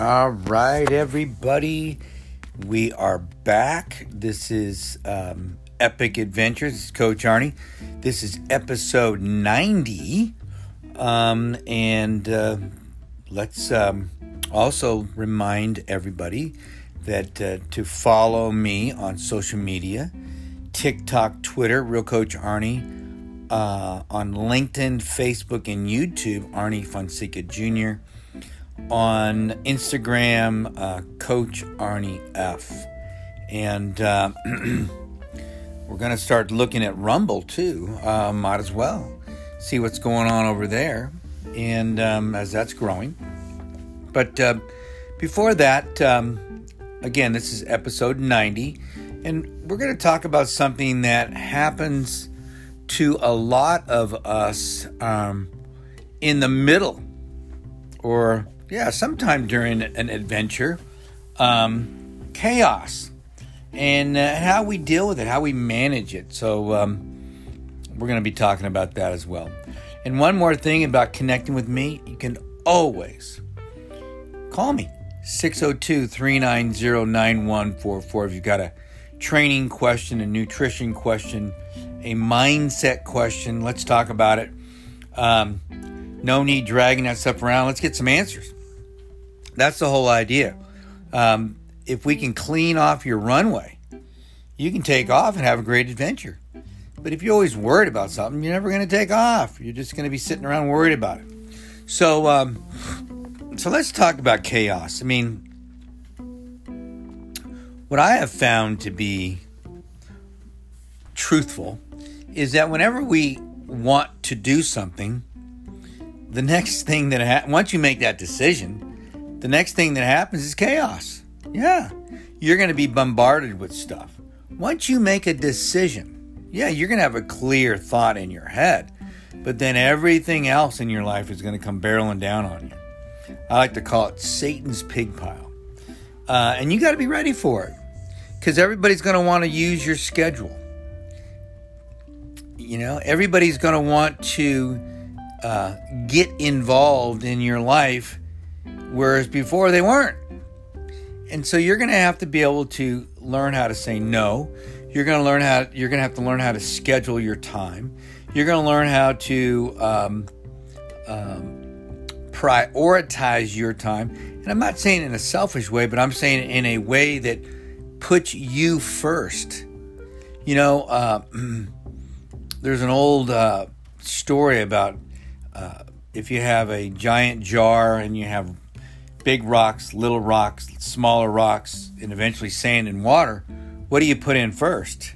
All right, everybody. We are back. This is um, Epic Adventures. Is Coach Arnie. This is episode 90. Um, and uh, let's um, also remind everybody that uh, to follow me on social media TikTok, Twitter, Real Coach Arnie, uh, on LinkedIn, Facebook, and YouTube, Arnie Fonseca Jr on Instagram, uh, Coach Arnie F. And uh, we're going to start looking at Rumble too. Uh, might as well see what's going on over there, and um, as that's growing. But uh, before that, um, again, this is episode 90, and we're going to talk about something that happens to a lot of us um, in the middle or yeah, sometime during an adventure, um, chaos, and uh, how we deal with it, how we manage it. So um, we're going to be talking about that as well. And one more thing about connecting with me, you can always call me 602 390 9144 if you've got a training question, a nutrition question, a mindset question. Let's talk about it. Um, no need dragging that stuff around. Let's get some answers. That's the whole idea. Um, if we can clean off your runway, you can take off and have a great adventure. But if you're always worried about something, you're never going to take off. You're just going to be sitting around worried about it. So, um, so let's talk about chaos. I mean, what I have found to be truthful is that whenever we want to do something, the next thing that ha- once you make that decision, the next thing that happens is chaos. Yeah, you're going to be bombarded with stuff. Once you make a decision, yeah, you're going to have a clear thought in your head, but then everything else in your life is going to come barreling down on you. I like to call it Satan's pig pile. Uh, and you got to be ready for it because everybody's going to want to use your schedule. You know, everybody's going to want to uh, get involved in your life whereas before they weren't. And so you're going to have to be able to learn how to say no. You're going to learn how. You're going to have to learn how to schedule your time. You're going to learn how to um, um, prioritize your time. And I'm not saying in a selfish way, but I'm saying in a way that puts you first. You know, uh, there's an old uh, story about uh, if you have a giant jar and you have big rocks, little rocks, smaller rocks, and eventually sand and water, what do you put in first?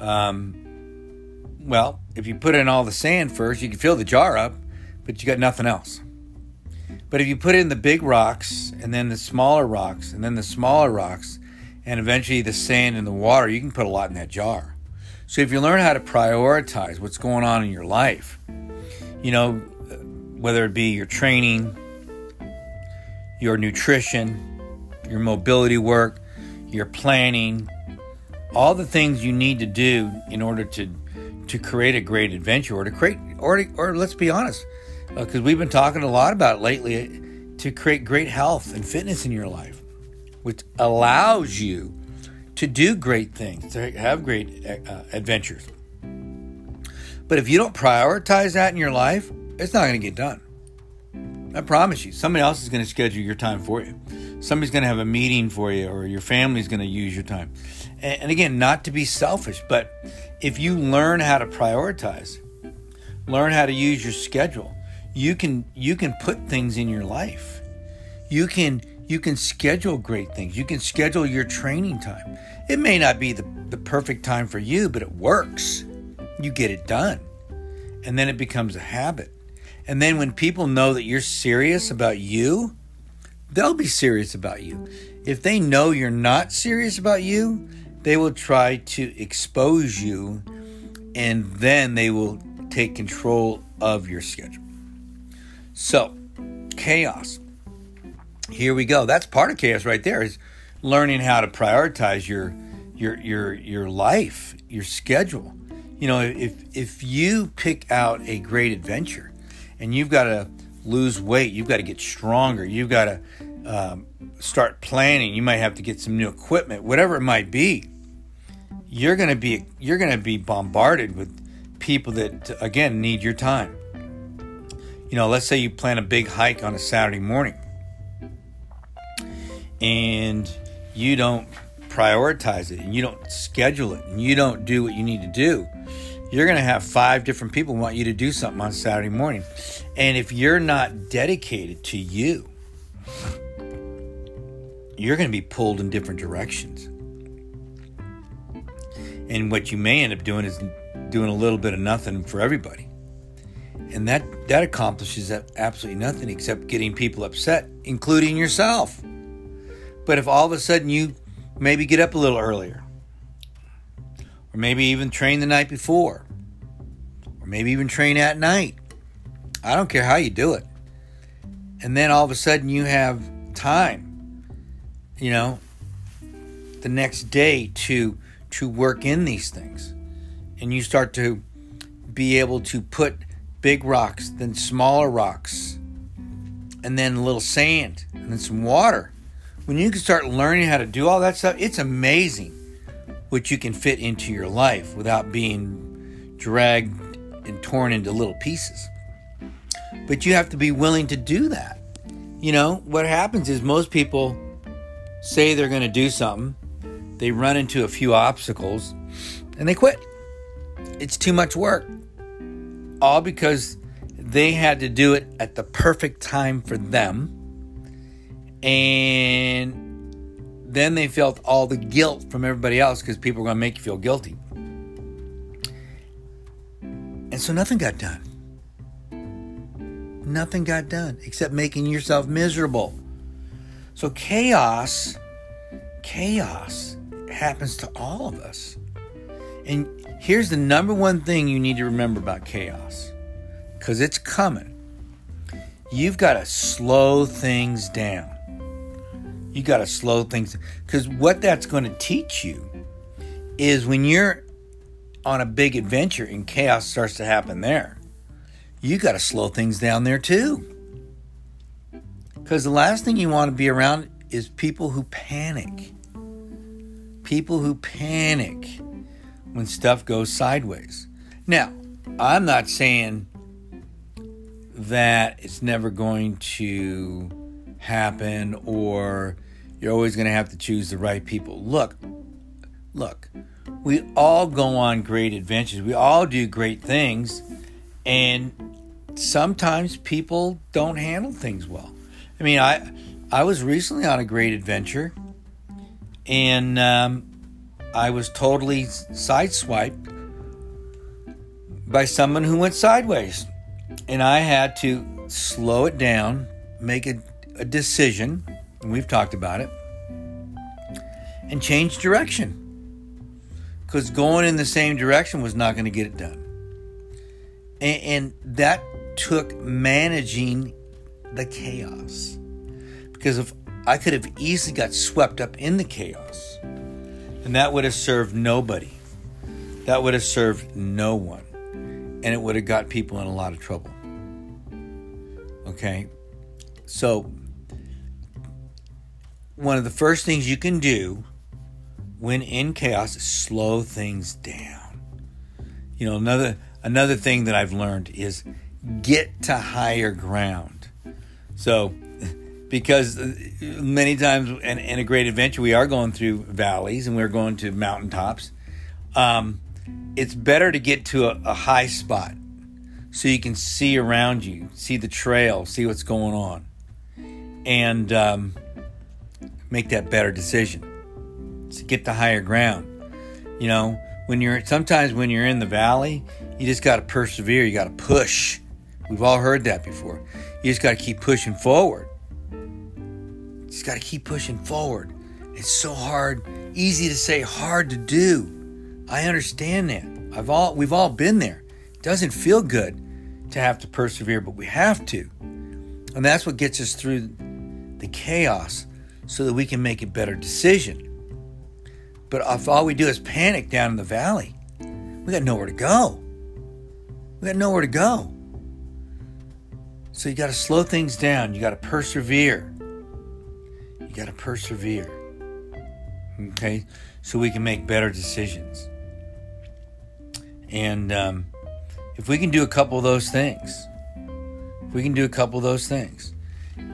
Um, well, if you put in all the sand first, you can fill the jar up, but you got nothing else. But if you put in the big rocks and then the smaller rocks and then the smaller rocks and eventually the sand and the water, you can put a lot in that jar. So if you learn how to prioritize what's going on in your life, you know, whether it be your training, your nutrition, your mobility work, your planning, all the things you need to do in order to to create a great adventure or to create or to, or let's be honest because uh, we've been talking a lot about lately to create great health and fitness in your life which allows you to do great things to have great uh, adventures. But if you don't prioritize that in your life it's not going to get done I promise you, somebody else is going to schedule your time for you. Somebody's going to have a meeting for you, or your family's going to use your time. And, again, not to be selfish, but if you learn how to prioritize, learn how to use your schedule, you can you can put things in your life. You can you can schedule great things. You can schedule your training time. It may not be the, the perfect time for you, but it works. You get it done. And then it becomes a habit. And then when people know that you're serious about you, they'll be serious about you. If they know you're not serious about you, they will try to expose you and then they will take control of your schedule. So, chaos. Here we go. That's part of chaos right there is learning how to prioritize your your your your life, your schedule. You know, if if you pick out a great adventure and you've got to lose weight, you've got to get stronger, you've got to um, start planning. You might have to get some new equipment, whatever it might be. You're gonna be you're gonna be bombarded with people that again need your time. You know, let's say you plan a big hike on a Saturday morning, and you don't prioritize it, and you don't schedule it, and you don't do what you need to do you're going to have five different people want you to do something on Saturday morning. And if you're not dedicated to you, you're going to be pulled in different directions. And what you may end up doing is doing a little bit of nothing for everybody. And that that accomplishes absolutely nothing except getting people upset, including yourself. But if all of a sudden you maybe get up a little earlier, or maybe even train the night before, or maybe even train at night. I don't care how you do it. And then all of a sudden you have time, you know, the next day to to work in these things. And you start to be able to put big rocks, then smaller rocks, and then a little sand, and then some water. When you can start learning how to do all that stuff, it's amazing which you can fit into your life without being dragged and torn into little pieces. But you have to be willing to do that. You know, what happens is most people say they're going to do something, they run into a few obstacles, and they quit. It's too much work. All because they had to do it at the perfect time for them. And then they felt all the guilt from everybody else because people were going to make you feel guilty. And so nothing got done. Nothing got done except making yourself miserable. So chaos, chaos happens to all of us. And here's the number one thing you need to remember about chaos because it's coming. You've got to slow things down. You got to slow things because what that's going to teach you is when you're on a big adventure and chaos starts to happen there, you got to slow things down there too. Because the last thing you want to be around is people who panic. People who panic when stuff goes sideways. Now, I'm not saying that it's never going to happen or you're always going to have to choose the right people. Look, look, we all go on great adventures. We all do great things. And sometimes people don't handle things well. I mean, I I was recently on a great adventure and um, I was totally sideswiped by someone who went sideways. And I had to slow it down, make a a decision, and we've talked about it, and change direction. Because going in the same direction was not going to get it done. And, and that took managing the chaos. Because if I could have easily got swept up in the chaos, and that would have served nobody. That would have served no one. And it would have got people in a lot of trouble. Okay? So one of the first things you can do when in chaos is slow things down. You know, another another thing that I've learned is get to higher ground. So, because many times in, in a great adventure, we are going through valleys and we're going to mountaintops. Um, it's better to get to a, a high spot so you can see around you, see the trail, see what's going on. And um, make that better decision. To get the higher ground. You know, when you're sometimes when you're in the valley, you just got to persevere. You got to push. We've all heard that before. You just got to keep pushing forward. You just got to keep pushing forward. It's so hard, easy to say, hard to do. I understand that. I've all we've all been there. It doesn't feel good to have to persevere, but we have to. And that's what gets us through the chaos so that we can make a better decision. But if all we do is panic down in the valley, we got nowhere to go. We got nowhere to go. So you got to slow things down. You got to persevere. You got to persevere. Okay? So we can make better decisions. And um, if we can do a couple of those things, if we can do a couple of those things,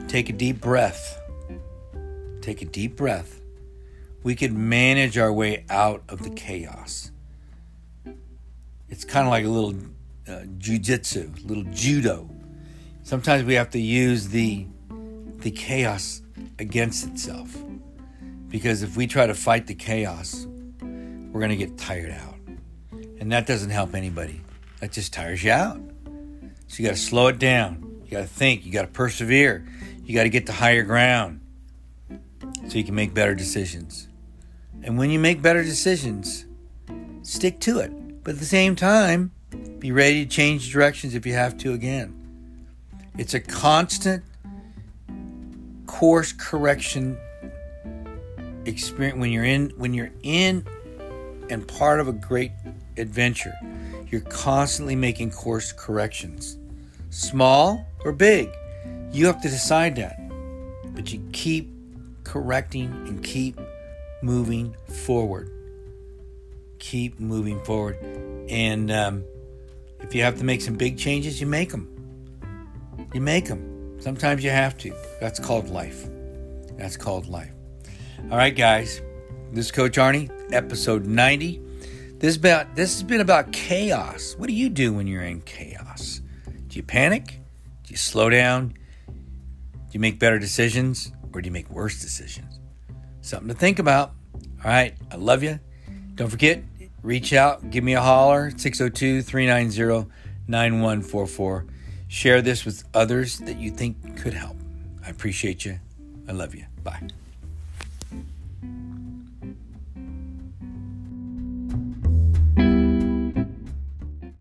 take a deep breath, take a deep breath, we could manage our way out of the chaos. It's kind of like a little uh, jujitsu, little judo. Sometimes we have to use the the chaos against itself. Because if we try to fight the chaos, we're going to get tired out. And that doesn't help anybody. That just tires you out. So you got to slow it down. You got to think. You got to persevere. You got to get to higher ground so you can make better decisions. And when you make better decisions, stick to it. But at the same time, be ready to change directions if you have to again. It's a constant course correction experience when you're in when you're in and part of a great adventure you're constantly making course corrections small or big you have to decide that but you keep correcting and keep moving forward keep moving forward and um, if you have to make some big changes you make them you make them Sometimes you have to. That's called life. That's called life. All right, guys. This is Coach Arnie, episode 90. This about this has been about chaos. What do you do when you're in chaos? Do you panic? Do you slow down? Do you make better decisions or do you make worse decisions? Something to think about. All right, I love you. Don't forget, reach out, give me a holler 602 390 9144. Share this with others that you think could help. I appreciate you. I love you. Bye.